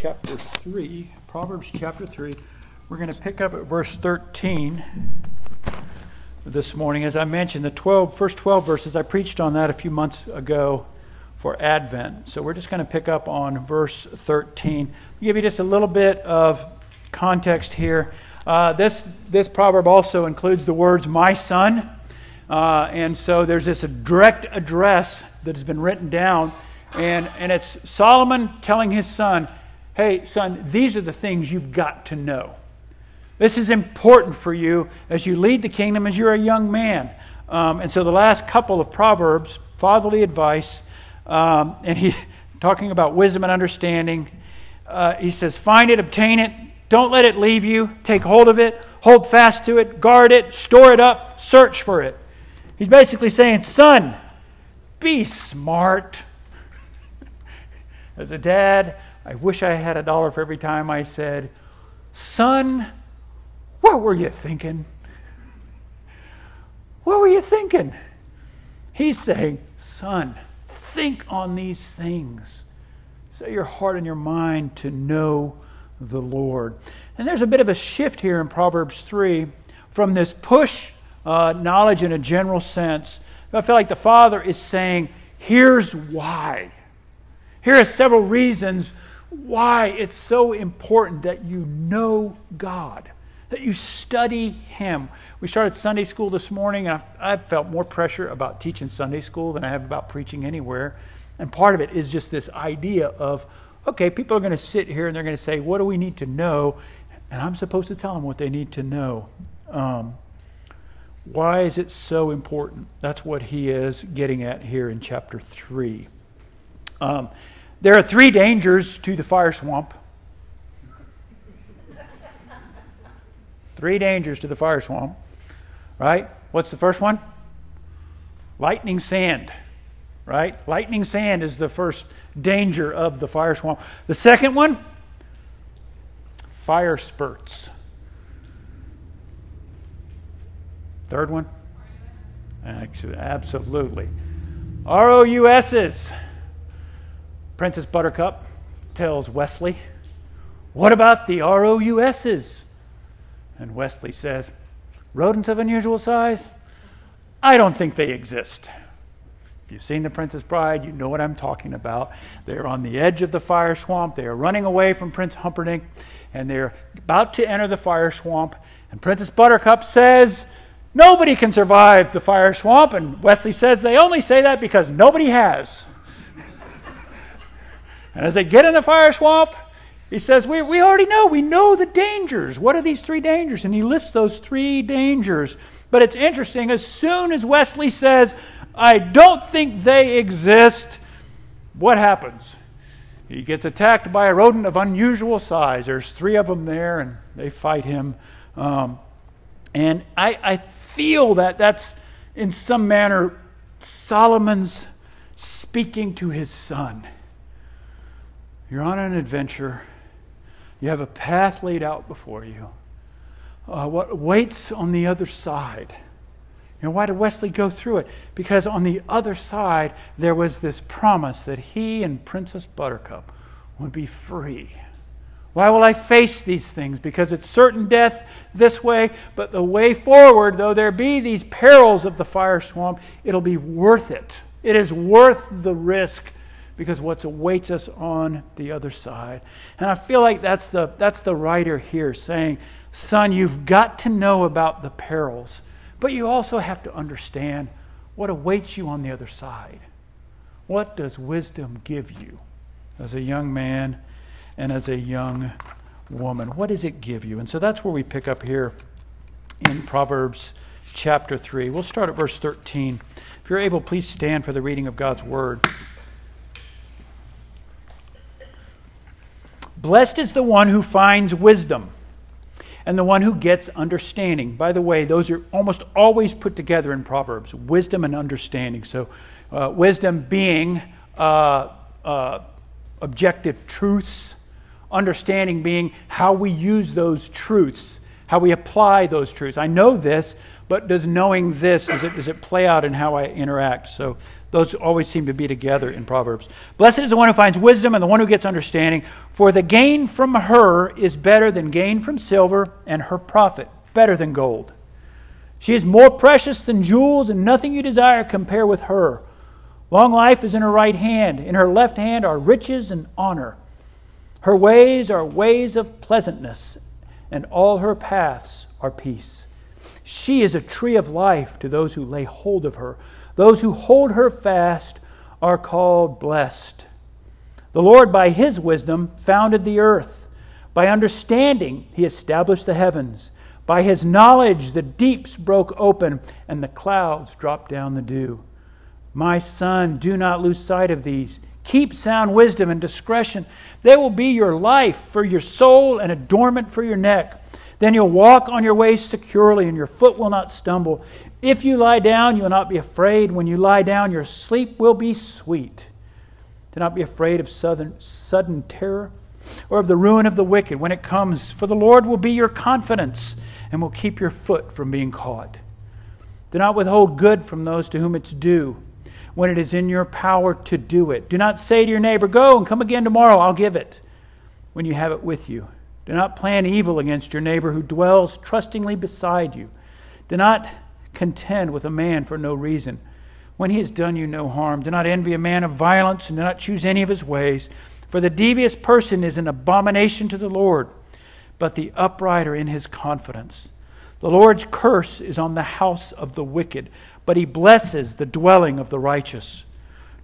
chapter 3, Proverbs chapter 3. We're going to pick up at verse 13 this morning. As I mentioned, the 12, first 12 verses, I preached on that a few months ago for Advent. So we're just going to pick up on verse 13. I'll give you just a little bit of context here. Uh, this, this proverb also includes the words, my son. Uh, and so there's this direct address that has been written down. And, and it's Solomon telling his son, hey, son, these are the things you've got to know. This is important for you as you lead the kingdom as you're a young man. Um, and so the last couple of Proverbs, fatherly advice, um, and he talking about wisdom and understanding. Uh, he says, find it, obtain it, don't let it leave you, take hold of it, hold fast to it, guard it, store it up, search for it. He's basically saying, son, be smart. As a dad, I wish I had a dollar for every time I said, Son, what were you thinking? What were you thinking? He's saying, Son, think on these things. Set your heart and your mind to know the Lord. And there's a bit of a shift here in Proverbs 3 from this push uh, knowledge in a general sense. I feel like the Father is saying, here's why. Here are several reasons why it's so important that you know God, that you study Him. We started Sunday school this morning, and I've, I've, felt more pressure about teaching Sunday school than I have about preaching anywhere. And part of it is just this idea of, okay, people are going to sit here and they're going to say, what do we need to know? And I'm supposed to tell them what they need to know. Um, why is it so important? That's what he is getting at here in chapter 3. Um, there are three dangers to the fire swamp. three dangers to the fire swamp, right? What's the first one? Lightning sand, right? Lightning sand is the first danger of the fire swamp. The second one, fire spurts. Third one? Absolutely. ROUSs. Princess Buttercup tells Westley, What about the ROUSs? And Westley says, Rodents of unusual size? I don't think they exist. If you've seen The Princess Bride, you know what I'm talking about. They're on the edge of the fire swamp. They are running away from Prince Humperdinck, and they're about to enter the fire swamp. And Princess Buttercup says, Nobody can survive the fire swamp. And Westley says they only say that because nobody has. And as they get in the fire swamp, he says, we, we already know, we know the dangers. What are these three dangers? And he lists those three dangers. But it's interesting, as soon as Westley says, I don't think they exist, what happens? He gets attacked by a rodent of unusual size. There's three of them there, and they fight him. Um, and I, I feel that that's in some manner Solomon's speaking to his son. You're on an adventure. You have a path laid out before you. Uh, what waits on the other side? You know, why did Westley go through it? Because on the other side, there was this promise that he and Princess Buttercup would be free. Why will I face these things? Because it's certain death this way, but the way forward, though there be these perils of the fire swamp, it'll be worth it. It is worth the risk because what awaits us on the other side. And I feel like that's the, that's the writer here saying, Son, you've got to know about the perils, but you also have to understand what awaits you on the other side. What does wisdom give you as a young man and as a young woman? What does it give you? And so that's where we pick up here in Proverbs chapter 3. We'll start at verse 13. If you're able, please stand for the reading of God's word. Blessed is the one who finds wisdom and the one who gets understanding. By the way, those are almost always put together in Proverbs wisdom and understanding. So, uh, wisdom being uh, uh, objective truths, understanding being how we use those truths, how we apply those truths. I know this, but does knowing this, does it, does it play out in how I interact? So those always seem to be together in Proverbs. Blessed is the one who finds wisdom and the one who gets understanding, for the gain from her is better than gain from silver, and her profit better than gold. She is more precious than jewels, and nothing you desire compare with her. Long life is in her right hand, in her left hand are riches and honor. Her ways are ways of pleasantness, and all her paths are peace. She is a tree of life to those who lay hold of her. Those who hold her fast are called blessed. The Lord, by his wisdom, founded the earth. By understanding, he established the heavens. By his knowledge, the deeps broke open, and the clouds dropped down the dew. My son, do not lose sight of these. Keep sound wisdom and discretion. They will be your life for your soul and adornment for your neck. Then you'll walk on your way securely, and your foot will not stumble. If you lie down, you will not be afraid. When you lie down, your sleep will be sweet. Do not be afraid of sudden, sudden terror or of the ruin of the wicked when it comes, for the Lord will be your confidence and will keep your foot from being caught. Do not withhold good from those to whom it's due when it is in your power to do it. Do not say to your neighbor, Go and come again tomorrow, I'll give it, when you have it with you. Do not plan evil against your neighbor who dwells trustingly beside you. Do not contend with a man for no reason when he has done you no harm. Do not envy a man of violence, and do not choose any of his ways. For the devious person is an abomination to the Lord, but the upright are in his confidence. The Lord's curse is on the house of the wicked, but he blesses the dwelling of the righteous.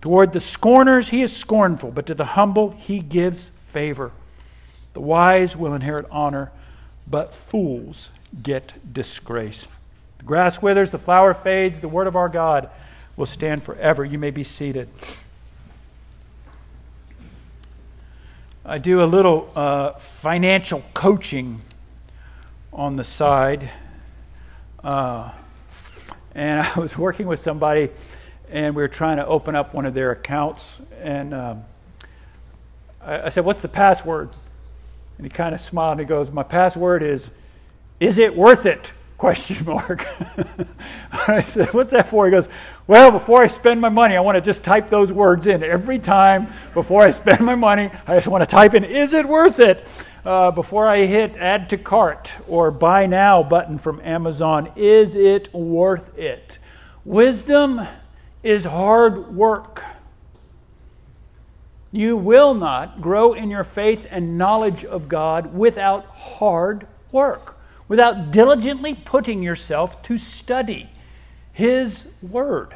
Toward the scorners he is scornful, but to the humble he gives favor. The wise will inherit honor, but fools get disgrace. The grass withers, the flower fades, the word of our God will stand forever. You may be seated. I do a little uh, financial coaching on the side. Uh, and I was working with somebody, and we were trying to open up one of their accounts. And um, I, I said, What's the password? And he kind of smiled and he goes, My password is, is it worth it? Question mark. I said, What's that for? He goes, Well, before I spend my money, I want to just type those words in. Every time before I spend my money, I just want to type in, Is it worth it? Uh, before I hit add to cart or buy now button from Amazon, is it worth it? Wisdom is hard work. You will not grow in your faith and knowledge of God without hard work, without diligently putting yourself to study His Word.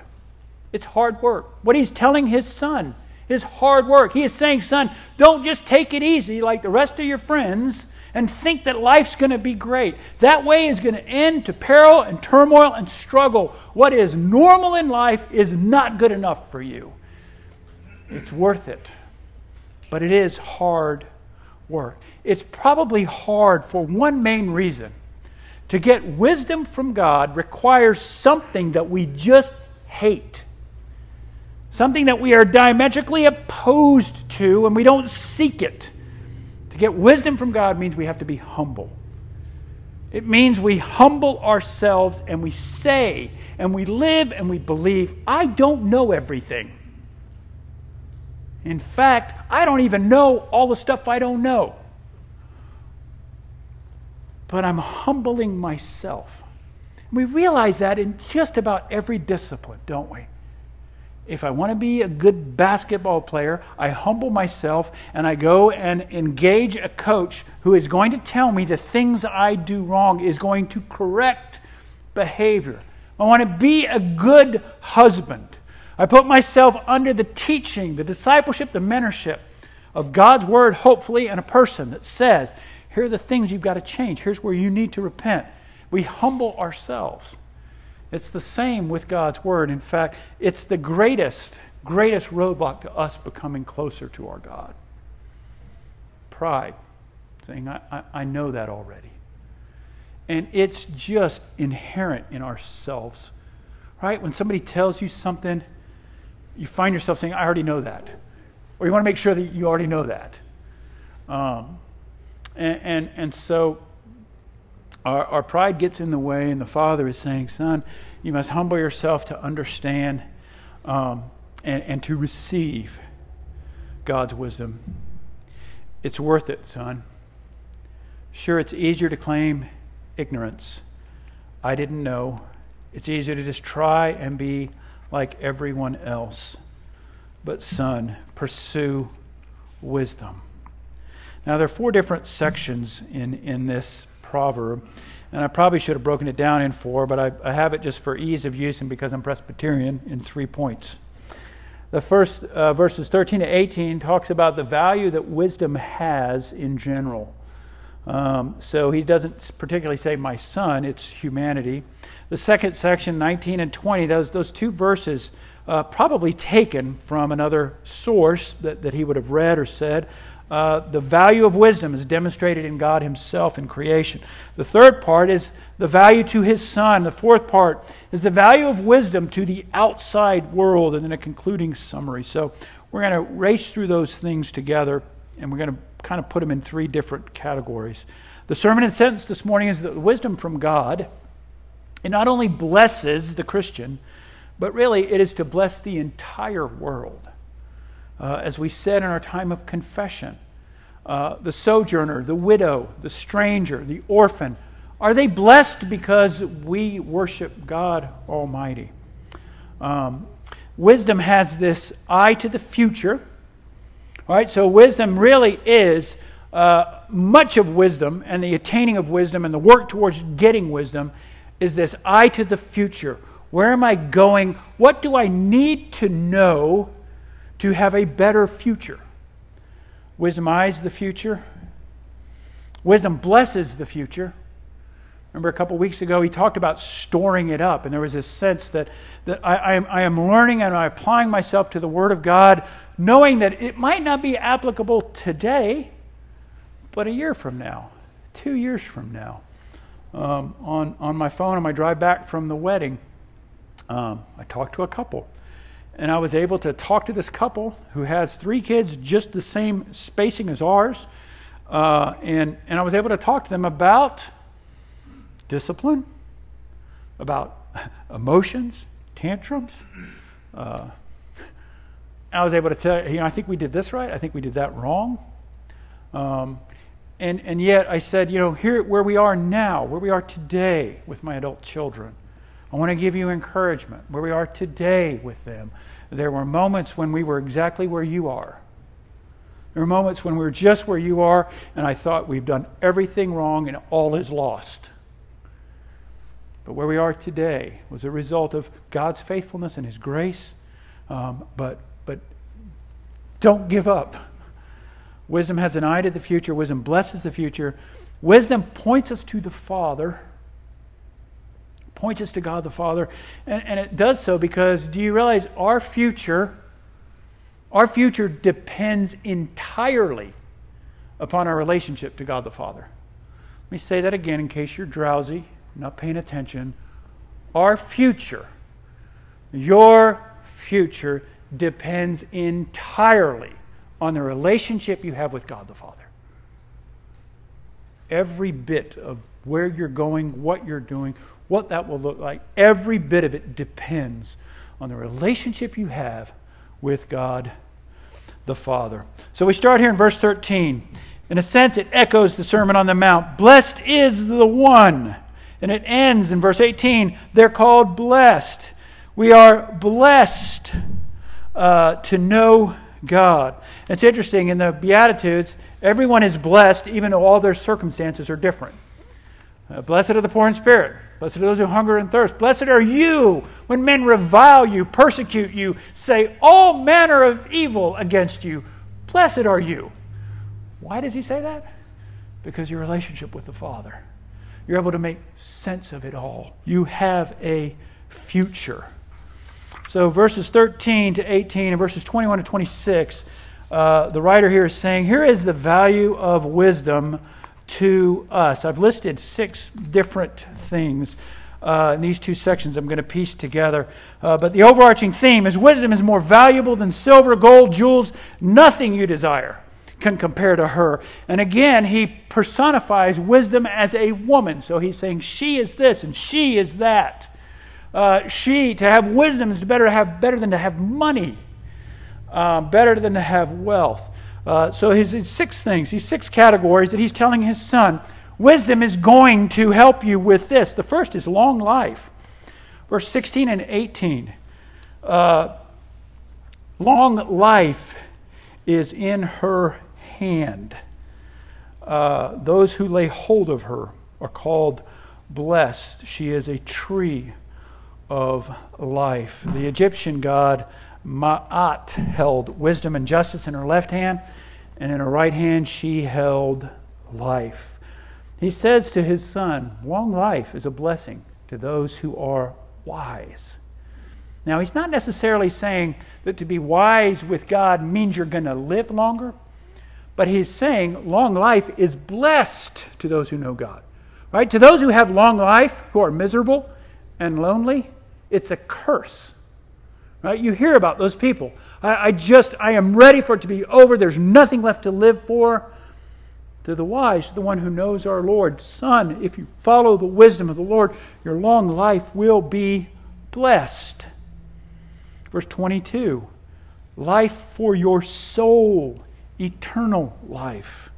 It's hard work. What He's telling His Son is hard work. He is saying, Son, don't just take it easy like the rest of your friends and think that life's going to be great. That way is going to end to peril and turmoil and struggle. What is normal in life is not good enough for you. It's worth it but it is hard work. It's probably hard for one main reason. To get wisdom from God requires something that we just hate. Something that we are diametrically opposed to and we don't seek it. To get wisdom from God means we have to be humble. It means we humble ourselves and we say and we live and we believe, I don't know everything. In fact, I don't even know all the stuff I don't know. But I'm humbling myself. We realize that in just about every discipline, don't we? If I want to be a good basketball player, I humble myself and I go and engage a coach who is going to tell me the things I do wrong, is going to correct behavior. I want to be a good husband. I put myself under the teaching, the discipleship, the mentorship of God's word, hopefully, and a person that says, here are the things you've got to change. Here's where you need to repent. We humble ourselves. It's the same with God's word. In fact, it's the greatest, greatest roadblock to us becoming closer to our God. Pride, saying, I, I, I know that already. And it's just inherent in ourselves, right? When somebody tells you something, you find yourself saying, I already know that. Or you want to make sure that you already know that. Um, and, and, and so our, our pride gets in the way, and the Father is saying, Son, you must humble yourself to understand um, and, and to receive God's wisdom. It's worth it, son. Sure, it's easier to claim ignorance. I didn't know. It's easier to just try and be like everyone else. But, son, pursue wisdom. Now, there are four different sections in, in this proverb, and I probably should have broken it down in four, but I, I have it just for ease of use and because I'm Presbyterian in three points. The first uh, verses 13 to 18 talks about the value that wisdom has in general. Um, so he doesn't particularly say my son, it's humanity. The second section, 19 and 20, those, those two verses, uh, probably taken from another source that, that he would have read or said. Uh, the value of wisdom is demonstrated in God Himself in creation. The third part is the value to His Son. The fourth part is the value of wisdom to the outside world, and then a concluding summary. So we're going to race through those things together, and we're going to kind of put them in three different categories. The sermon and sentence this morning is that wisdom from God. It not only blesses the Christian, but really it is to bless the entire world uh, as we said in our time of confession, uh, the sojourner, the widow, the stranger, the orphan, are they blessed because we worship God Almighty? Um, wisdom has this eye to the future. All right, so wisdom really is uh, much of wisdom and the attaining of wisdom and the work towards getting wisdom is this eye to the future. Where am I going? What do I need to know to have a better future. Wisdom eyes the future. Wisdom blesses the future. Remember a couple weeks ago, he talked about storing it up, and there was this sense that, that I, I, am, I am learning and I'm applying myself to the Word of God, knowing that it might not be applicable today, but a year from now, two years from now. Um, on, on my phone on my drive back from the wedding, um, I talked to a couple and I was able to talk to this couple who has three kids just the same spacing as ours. Uh, and, and I was able to talk to them about discipline, about emotions, tantrums. Uh, I was able to tell you know, I think we did this right. I think we did that wrong. Um, and, and yet I said, you know, here where we are now, where we are today with my adult children, I want to give you encouragement where we are today with them. There were moments when we were exactly where you are. There were moments when we were just where you are, and I thought we've done everything wrong and all is lost. But where we are today was a result of God's faithfulness and His grace. Um, but, but don't give up. Wisdom has an eye to the future, wisdom blesses the future. Wisdom points us to the Father points us to God the Father. And, and it does so because do you realize our future, our future depends entirely upon our relationship to God the Father. Let me say that again in case you're drowsy, not paying attention. Our future, your future, depends entirely on the relationship you have with God the Father. Every bit of where you're going, what you're doing, what that will look like. Every bit of it depends on the relationship you have with God the Father. So we start here in verse 13. In a sense, it echoes the Sermon on the Mount. Blessed is the one. And it ends in verse 18. They're called blessed. We are blessed uh, to know God. It's interesting, in the Beatitudes, everyone is blessed, even though all their circumstances are different. Uh, blessed are the poor in spirit. Blessed are those who hunger and thirst. Blessed are you when men revile you, persecute you, say all manner of evil against you. Blessed are you. Why does he say that? Because your relationship with the Father. You're able to make sense of it all. You have a future. So, verses 13 to 18 and verses 21 to 26, uh, the writer here is saying, Here is the value of wisdom to us. I've listed six different things uh, in these two sections I'm going to piece together. Uh, but the overarching theme is wisdom is more valuable than silver, gold, jewels, nothing you desire can compare to her. And again, he personifies wisdom as a woman. So he's saying she is this and she is that. Uh, she, to have wisdom is better to have better than to have money, uh, better than to have wealth. Uh, so he's, six things, these six categories that he's telling his son. Wisdom is going to help you with this. The first is long life. Verse 16 and 18. Uh, long life is in her hand. Uh, those who lay hold of her are called blessed. She is a tree of life. The Egyptian god Ma'at held wisdom and justice in her left hand, and in her right hand she held life. He says to his son, Long life is a blessing to those who are wise. Now, he's not necessarily saying that to be wise with God means you're going to live longer, but he's saying long life is blessed to those who know God. Right? To those who have long life, who are miserable and lonely, it's a curse. Right? You hear about those people. I, I just, I am ready for it to be over. There's nothing left to live for. To the wise, to the one who knows our Lord, Son, if you follow the wisdom of the Lord, your long life will be blessed. Verse 22 life for your soul, eternal life.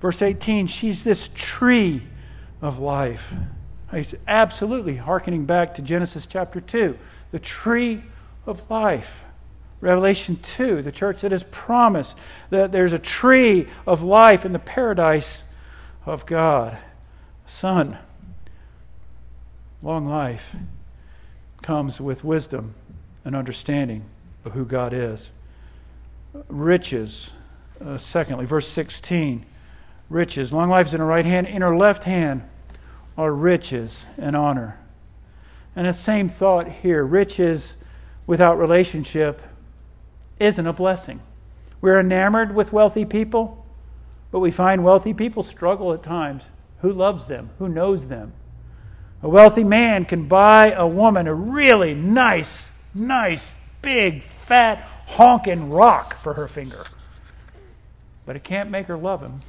Verse 18, she's this tree of life. He's absolutely hearkening back to Genesis chapter 2, the tree of life. Revelation 2, the church that has promised that there's a tree of life in the paradise of God. Son, long life comes with wisdom and understanding of who God is. Riches, uh, secondly, verse 16. Riches. Long life is in her right hand. In her left hand are riches and honor. And the same thought here riches without relationship isn't a blessing. We're enamored with wealthy people, but we find wealthy people struggle at times. Who loves them? Who knows them? A wealthy man can buy a woman a really nice, nice, big, fat, honking rock for her finger. But it can't make her love him.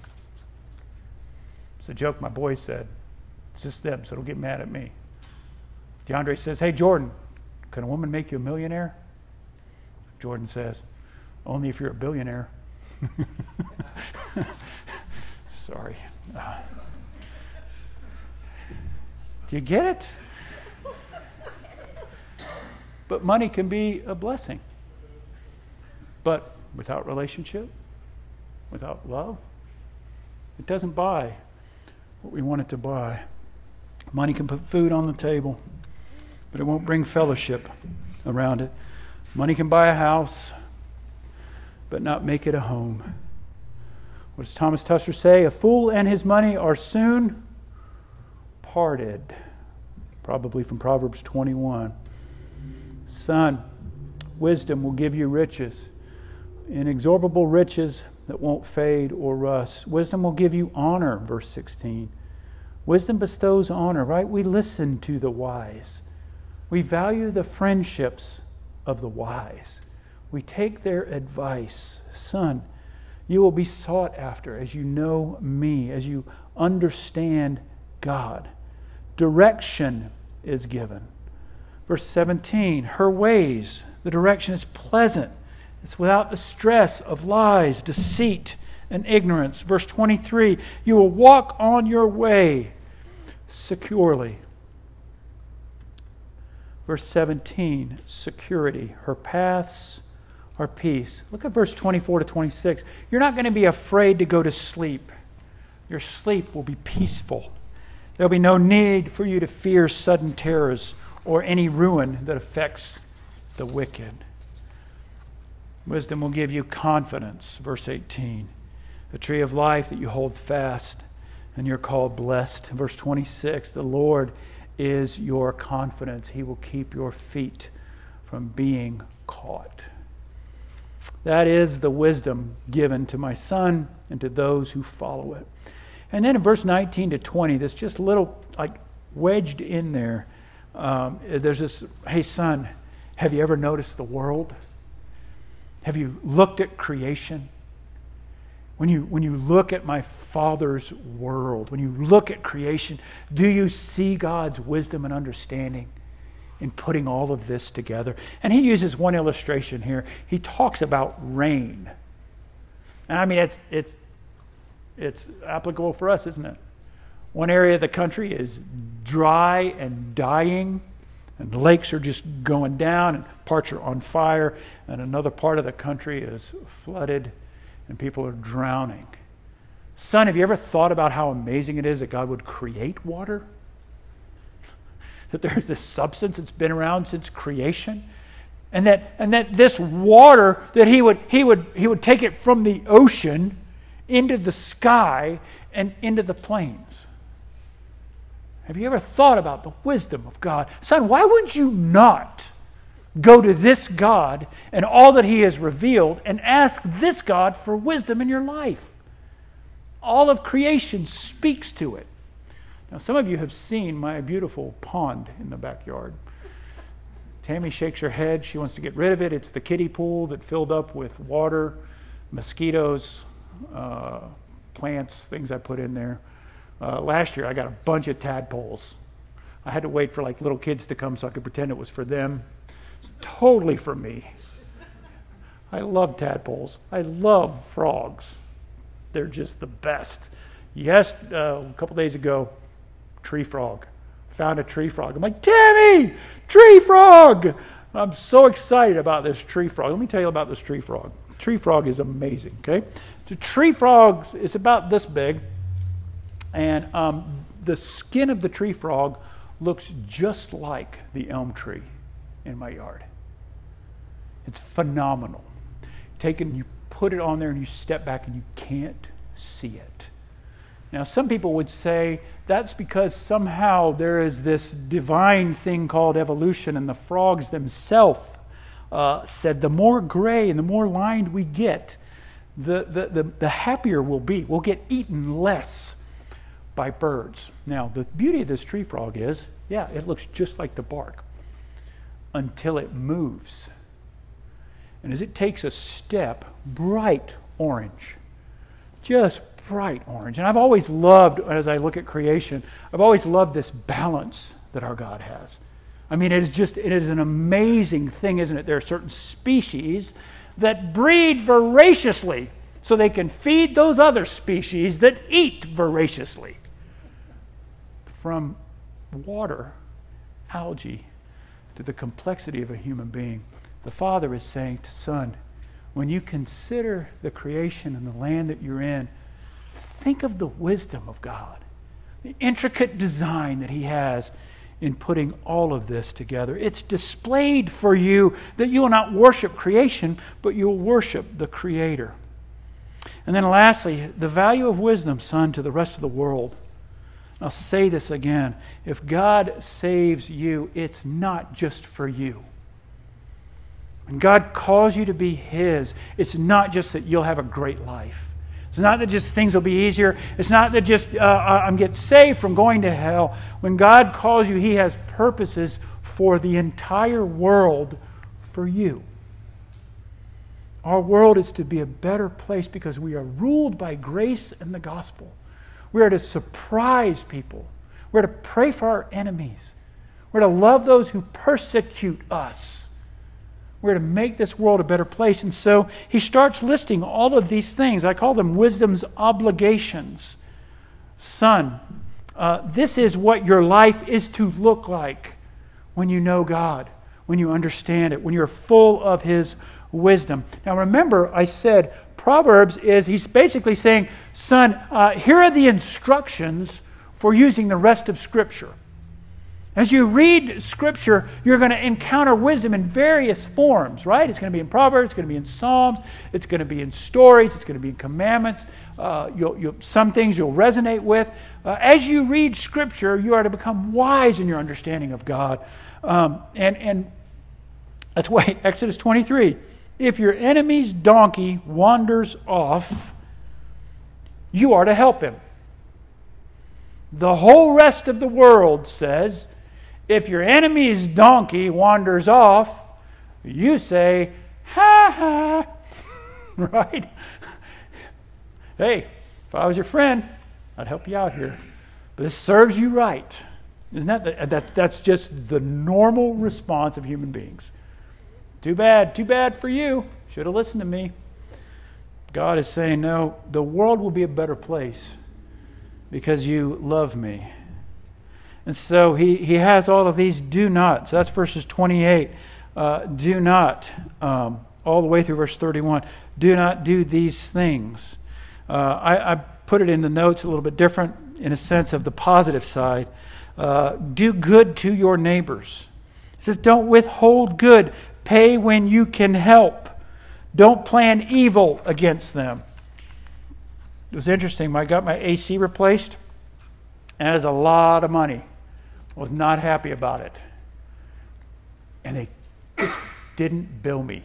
It's a joke my boy said. It's just them, so don't get mad at me. DeAndre says, Hey, Jordan, can a woman make you a millionaire? Jordan says, Only if you're a billionaire. Sorry. Uh, do you get it? But money can be a blessing. But without relationship, without love, it doesn't buy what we want it to buy. Money can put food on the table, but it won't bring fellowship around it. Money can buy a house, but not make it a home. What does Thomas Tusser say? A fool and his money are soon parted. Probably from Proverbs 21. Son, wisdom will give you riches, inexorable riches that won't fade or rust. Wisdom will give you honor, verse 16. Wisdom bestows honor, right? We listen to the wise. We value the friendships of the wise. We take their advice. Son, you will be sought after as you know me, as you understand God. Direction is given. Verse 17, her ways, the direction is pleasant. It's without the stress of lies, deceit, and ignorance. Verse 23, you will walk on your way securely. Verse 17, security. Her paths are peace. Look at verse 24 to 26. You're not going to be afraid to go to sleep. Your sleep will be peaceful. There'll be no need for you to fear sudden terrors or any ruin that affects the wicked. Wisdom will give you confidence, verse 18. The tree of life that you hold fast, and you're called blessed. Verse 26 The Lord is your confidence, He will keep your feet from being caught. That is the wisdom given to my son and to those who follow it. And then in verse 19 to 20, that's just little like wedged in there. Um, there's this, hey, son, have you ever noticed the world? Have you looked at creation? When you, when you look at my Father's world, when you look at creation, do you see God's wisdom and understanding in putting all of this together? And he uses one illustration here. He talks about rain. And I mean, it's, it's, it's applicable for us, isn't it? One area of the country is dry and dying, and lakes are just going down, and parts are on fire, and another part of the country is flooded and people are drowning. Son, have you ever thought about how amazing it is that God would create water? That there's this substance that's been around since creation? And that, and that this water, that he would, he, would, he would take it from the ocean into the sky and into the plains. Have you ever thought about the wisdom of God? Son, why would you not Go to this God and all that He has revealed and ask this God for wisdom in your life. All of creation speaks to it. Now, some of you have seen my beautiful pond in the backyard. Tammy shakes her head. She wants to get rid of it. It's the kiddie pool that filled up with water, mosquitoes, uh, plants, things I put in there. Uh, last year, I got a bunch of tadpoles. I had to wait for like little kids to come so I could pretend it was for them. It's totally for me. I love tadpoles. I love frogs. They're just the best. Yes, uh, a couple days ago, tree frog. Found a tree frog. I'm like, Tammy, tree frog. I'm so excited about this tree frog. Let me tell you about this tree frog. Tree frog is amazing, okay? The tree frogs is about this big, and um, the skin of the tree frog looks just like the elm tree in my yard. It's phenomenal. Take you put it on there and you step back and you can't see it. Now, some people would say that's because somehow there is this divine thing called evolution, and the frogs themselves uh, said the more gray and the more lined we get, the, the, the, the happier we'll be. We'll get eaten less by birds. Now, the beauty of this tree frog is, yeah, it looks just like the bark until it moves. And as it takes a step, bright orange, just bright orange. And I've always loved, as I look at creation, I've always loved this balance that our God has. I mean, it is just, it is an amazing thing, isn't it? There are certain species that breed voraciously so they can feed those other species that eat voraciously. From water, algae, to the complexity of a human being, the Father is saying to Son, when you consider the creation and the land that you're in, think of the wisdom of God, the intricate design that He has in putting all of this together. It's displayed for you that you will not worship creation, but you will worship the Creator. And then, lastly, the value of wisdom, son, to the rest of the world. I'll say this again. If God saves you, it's not just for you. When God calls you to be His, it's not just that you'll have a great life. It's not that just things will be easier. It's not that just uh, I'm get saved from going to hell. When God calls you, He has purposes for the entire world for you. Our world is to be a better place because we are ruled by grace and the gospel. We are to surprise people. We're to pray for our enemies. We're to love those who persecute us. We're to make this world a better place. And so he starts listing all of these things. I call them wisdom's obligations. Son, uh, this is what your life is to look like when you know God, when you understand it, when you're full of his wisdom. Now remember, I said Proverbs is he's basically saying, son, uh, here are the instructions for using the rest of Scripture. As you read Scripture, you're going to encounter wisdom in various forms, right? It's going to be in Proverbs, it's going to be in Psalms, it's going to be in stories, it's going to be in commandments. Uh, you'll, you'll, some things you'll resonate with. Uh, as you read Scripture, you are to become wise in your understanding of God. Um, and, and that's why Exodus 23 if your enemy's donkey wanders off, you are to help him. The whole rest of the world says, if your enemy's donkey wanders off, you say, ha ha, right? hey, if I was your friend, I'd help you out here. But this serves you right. Isn't that, that that's just the normal response of human beings? Too bad, too bad for you. Should have listened to me. God is saying, no, the world will be a better place because you love me. And so he, he has all of these do nots. So that's verses 28. Uh, do not, um, all the way through verse 31. Do not do these things. Uh, I, I, put it in the notes a little bit different in a sense of the positive side. Uh, do good to your neighbors. It says, don't withhold good. Pay when you can help. Don't plan evil against them. It was interesting. I got my AC replaced, and it was a lot of money. I was not happy about it. And they just didn't bill me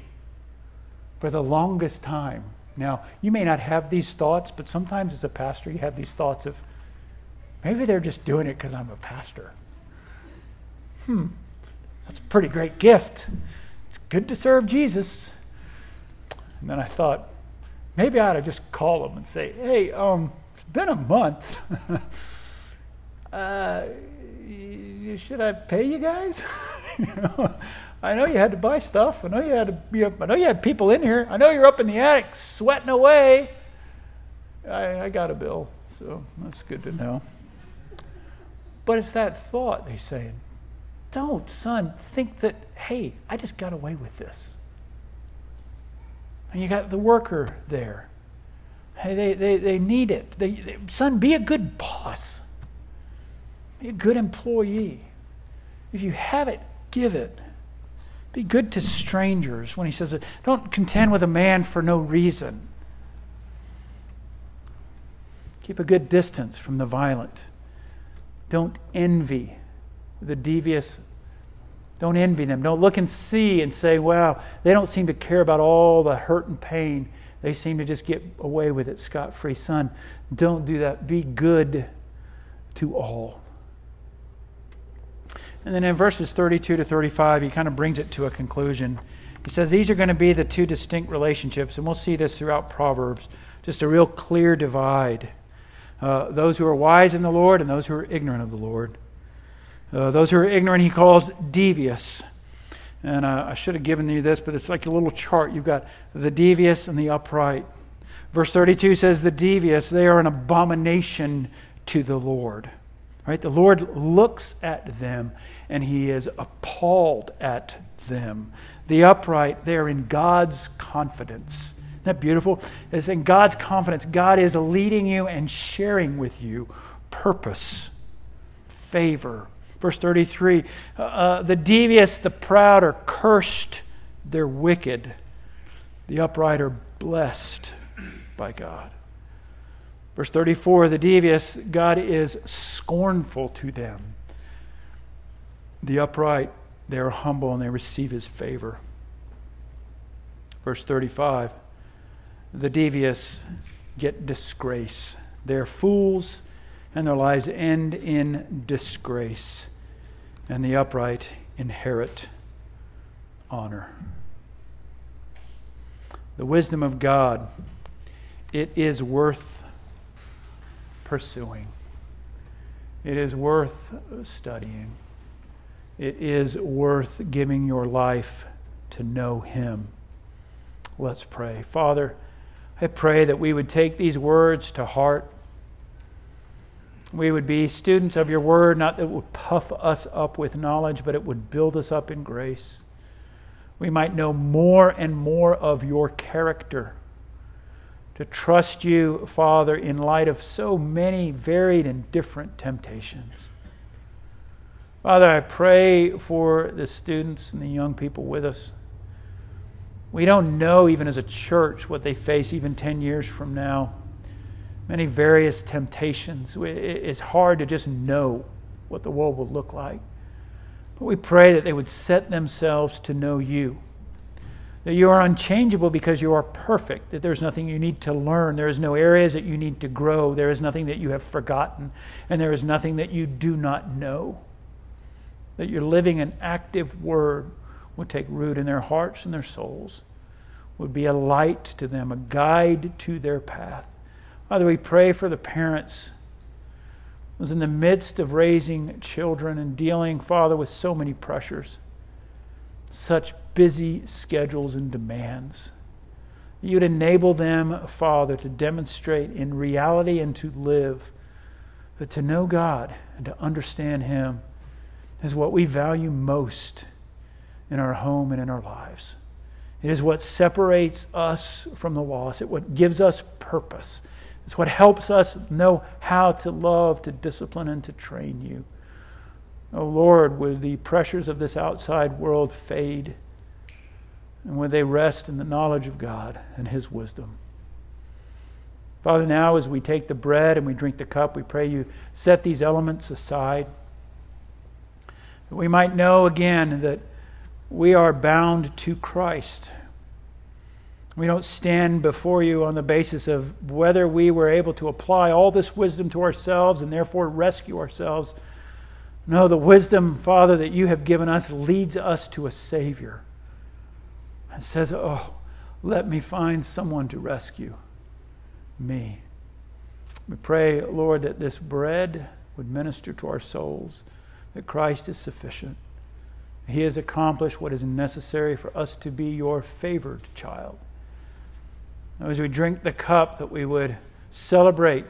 for the longest time. Now, you may not have these thoughts, but sometimes as a pastor, you have these thoughts of maybe they're just doing it because I'm a pastor. Hmm, that's a pretty great gift. Good to serve Jesus. And then I thought, maybe I ought to just call them and say, hey, um, it's been a month. uh, should I pay you guys? you know, I know you had to buy stuff. I know you had to be up. I know you had people in here. I know you're up in the attic sweating away. I, I got a bill, so that's good to know. But it's that thought they say, don't, son, think that, hey, I just got away with this. And you got the worker there. Hey, they, they, they need it. They, they, son, be a good boss. Be a good employee. If you have it, give it. Be good to strangers when he says it. Don't contend with a man for no reason. Keep a good distance from the violent. Don't envy the devious don't envy them. Don't look and see and say, wow, they don't seem to care about all the hurt and pain. They seem to just get away with it scot free. Son, don't do that. Be good to all. And then in verses 32 to 35, he kind of brings it to a conclusion. He says these are going to be the two distinct relationships, and we'll see this throughout Proverbs, just a real clear divide. Uh, those who are wise in the Lord and those who are ignorant of the Lord. Uh, those who are ignorant, he calls devious. And uh, I should have given you this, but it's like a little chart. You've got the devious and the upright. Verse 32 says, The devious, they are an abomination to the Lord. Right? The Lord looks at them and he is appalled at them. The upright, they're in God's confidence. Isn't that beautiful? It's in God's confidence. God is leading you and sharing with you purpose, favor, Verse 33 uh, uh, The devious, the proud are cursed, they're wicked. The upright are blessed by God. Verse 34 The devious, God is scornful to them. The upright, they are humble and they receive his favor. Verse 35 The devious get disgrace. They're fools and their lives end in disgrace, and the upright inherit honor. The wisdom of God, it is worth pursuing. It is worth studying. It is worth giving your life to know Him. Let's pray. Father, I pray that we would take these words to heart we would be students of your word, not that it would puff us up with knowledge, but it would build us up in grace. We might know more and more of your character. To trust you, Father, in light of so many varied and different temptations. Father, I pray for the students and the young people with us. We don't know, even as a church, what they face even 10 years from now many various temptations. It's hard to just know what the world will look like. But we pray that they would set themselves to know you. That you are unchangeable because you are perfect, that there's nothing you need to learn, there is no areas that you need to grow, there is nothing that you have forgotten, and there is nothing that you do not know. That your living and active word would take root in their hearts and their souls, would be a light to them, a guide to their path Father, we pray for the parents was in the midst of raising children and dealing, Father, with so many pressures, such busy schedules and demands. You'd enable them, Father, to demonstrate in reality and to live, that to know God and to understand Him is what we value most in our home and in our lives. It is what separates us from the lost. It what gives us purpose. It's what helps us know how to love, to discipline, and to train you. Oh Lord, would the pressures of this outside world fade, and would they rest in the knowledge of God and His wisdom. Father, now as we take the bread and we drink the cup, we pray you set these elements aside, that we might know again that we are bound to Christ. We don't stand before you on the basis of whether we were able to apply all this wisdom to ourselves and therefore rescue ourselves. No, the wisdom, Father, that you have given us leads us to a Savior and says, Oh, let me find someone to rescue me. We pray, Lord, that this bread would minister to our souls, that Christ is sufficient. He has accomplished what is necessary for us to be your favored child. As we drink the cup, that we would celebrate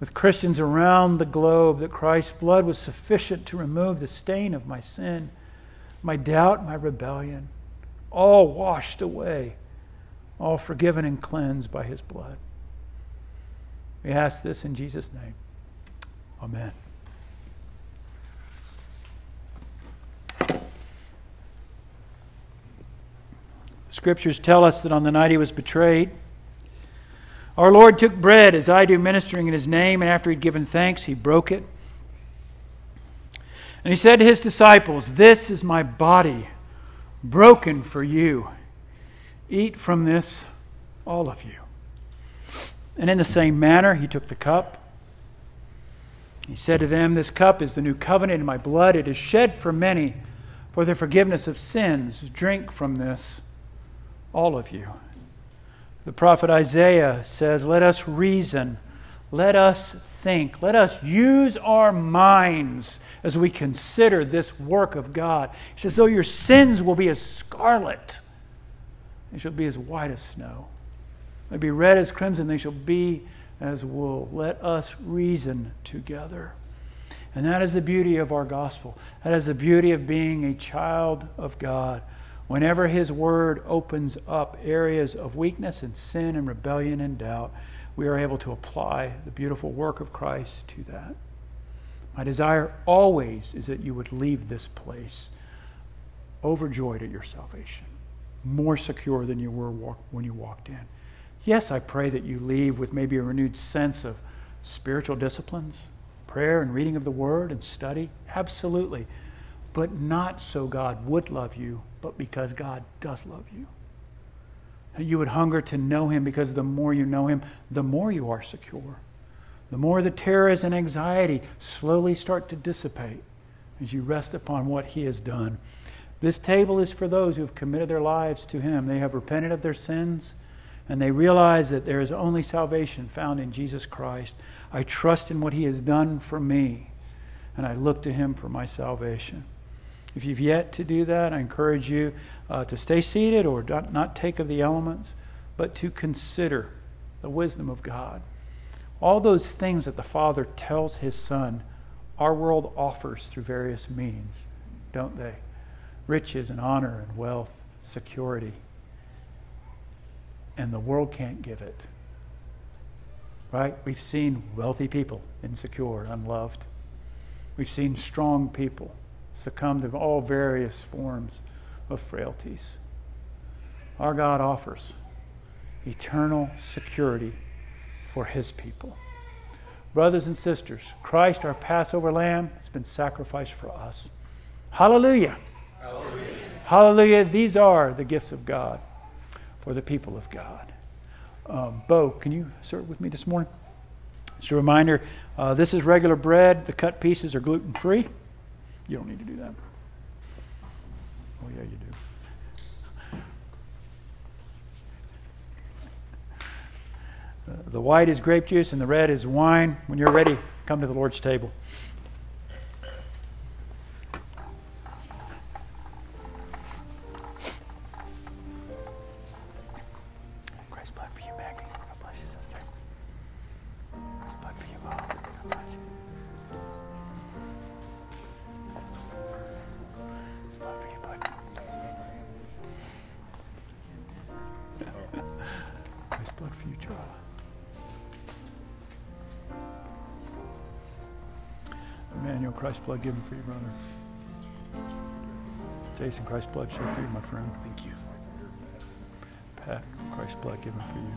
with Christians around the globe that Christ's blood was sufficient to remove the stain of my sin, my doubt, my rebellion, all washed away, all forgiven and cleansed by his blood. We ask this in Jesus' name. Amen. Scriptures tell us that on the night he was betrayed, our Lord took bread as I do, ministering in his name, and after he'd given thanks, he broke it. And he said to his disciples, This is my body, broken for you. Eat from this, all of you. And in the same manner, he took the cup. He said to them, This cup is the new covenant in my blood. It is shed for many for the forgiveness of sins. Drink from this all of you. The prophet Isaiah says, Let us reason, let us think, let us use our minds as we consider this work of God. He says, Though your sins will be as scarlet, they shall be as white as snow. They be red as crimson, they shall be as wool. Let us reason together. And that is the beauty of our gospel. That is the beauty of being a child of God Whenever His Word opens up areas of weakness and sin and rebellion and doubt, we are able to apply the beautiful work of Christ to that. My desire always is that you would leave this place overjoyed at your salvation, more secure than you were walk, when you walked in. Yes, I pray that you leave with maybe a renewed sense of spiritual disciplines, prayer and reading of the Word and study. Absolutely. But not so God would love you but because God does love you. You would hunger to know Him because the more you know Him, the more you are secure. The more the terrors and anxiety slowly start to dissipate as you rest upon what He has done. This table is for those who have committed their lives to Him. They have repented of their sins and they realize that there is only salvation found in Jesus Christ. I trust in what He has done for me and I look to Him for my salvation. If you've yet to do that, I encourage you uh, to stay seated or not, not take of the elements, but to consider the wisdom of God. All those things that the Father tells His Son, our world offers through various means, don't they? Riches and honor and wealth, security. And the world can't give it. Right? We've seen wealthy people insecure, unloved. We've seen strong people succumb to all various forms of frailties. Our God offers eternal security for his people. Brothers and sisters, Christ, our Passover lamb, has been sacrificed for us. Hallelujah. Hallelujah. Hallelujah. These are the gifts of God for the people of God. Um, Bo, can you serve with me this morning? Just a reminder uh, this is regular bread. The cut pieces are gluten free. You don't need to do that. Oh, yeah, you do. Uh, the white is grape juice and the red is wine. When you're ready, come to the Lord's table. Christ's blood given for you, brother. Jason, Christ's blood shed for you, my friend. Thank you. Pat, Christ's blood given for you.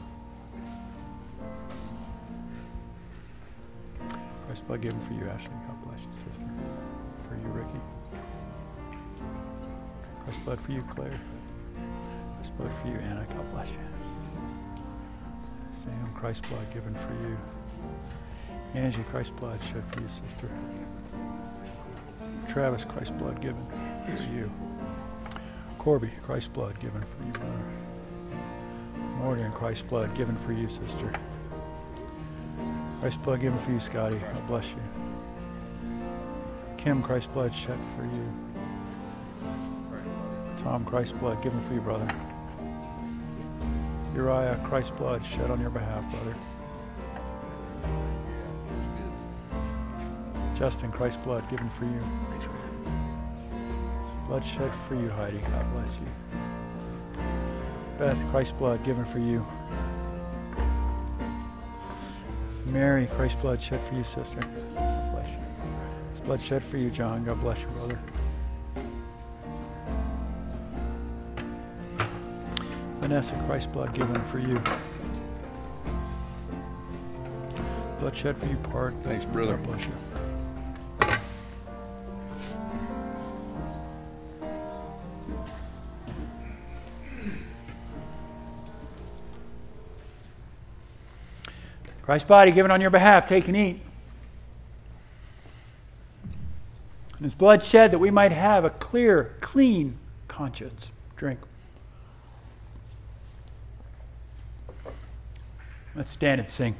Christ's blood given for you, Ashley. God bless you, sister. For you, Ricky. Christ's blood for you, Claire. Christ's blood for you, Anna. God bless you. Sam, Christ's blood given for you. Angie, Christ's blood shed for you, sister. Travis, Christ's blood given for you. Corby, Christ's blood given for you, brother. Morgan, Christ's blood given for you, sister. Christ's blood given for you, Scotty. God bless you. Kim, Christ's blood shed for you. Tom, Christ's blood given for you, brother. Uriah, Christ's blood shed on your behalf, brother. Justin, Christ's blood given for you. Blood shed for you, Heidi. God bless you. Beth, Christ's blood given for you. Mary, Christ's blood shed for you, sister. God bless you. His blood shed for you, John. God bless you, brother. Vanessa, Christ's blood given for you. Blood shed for you, part. Thanks, brother. God bless you. Christ's body given on your behalf, take and eat. And his blood shed that we might have a clear, clean conscience. Drink. Let's stand and sing.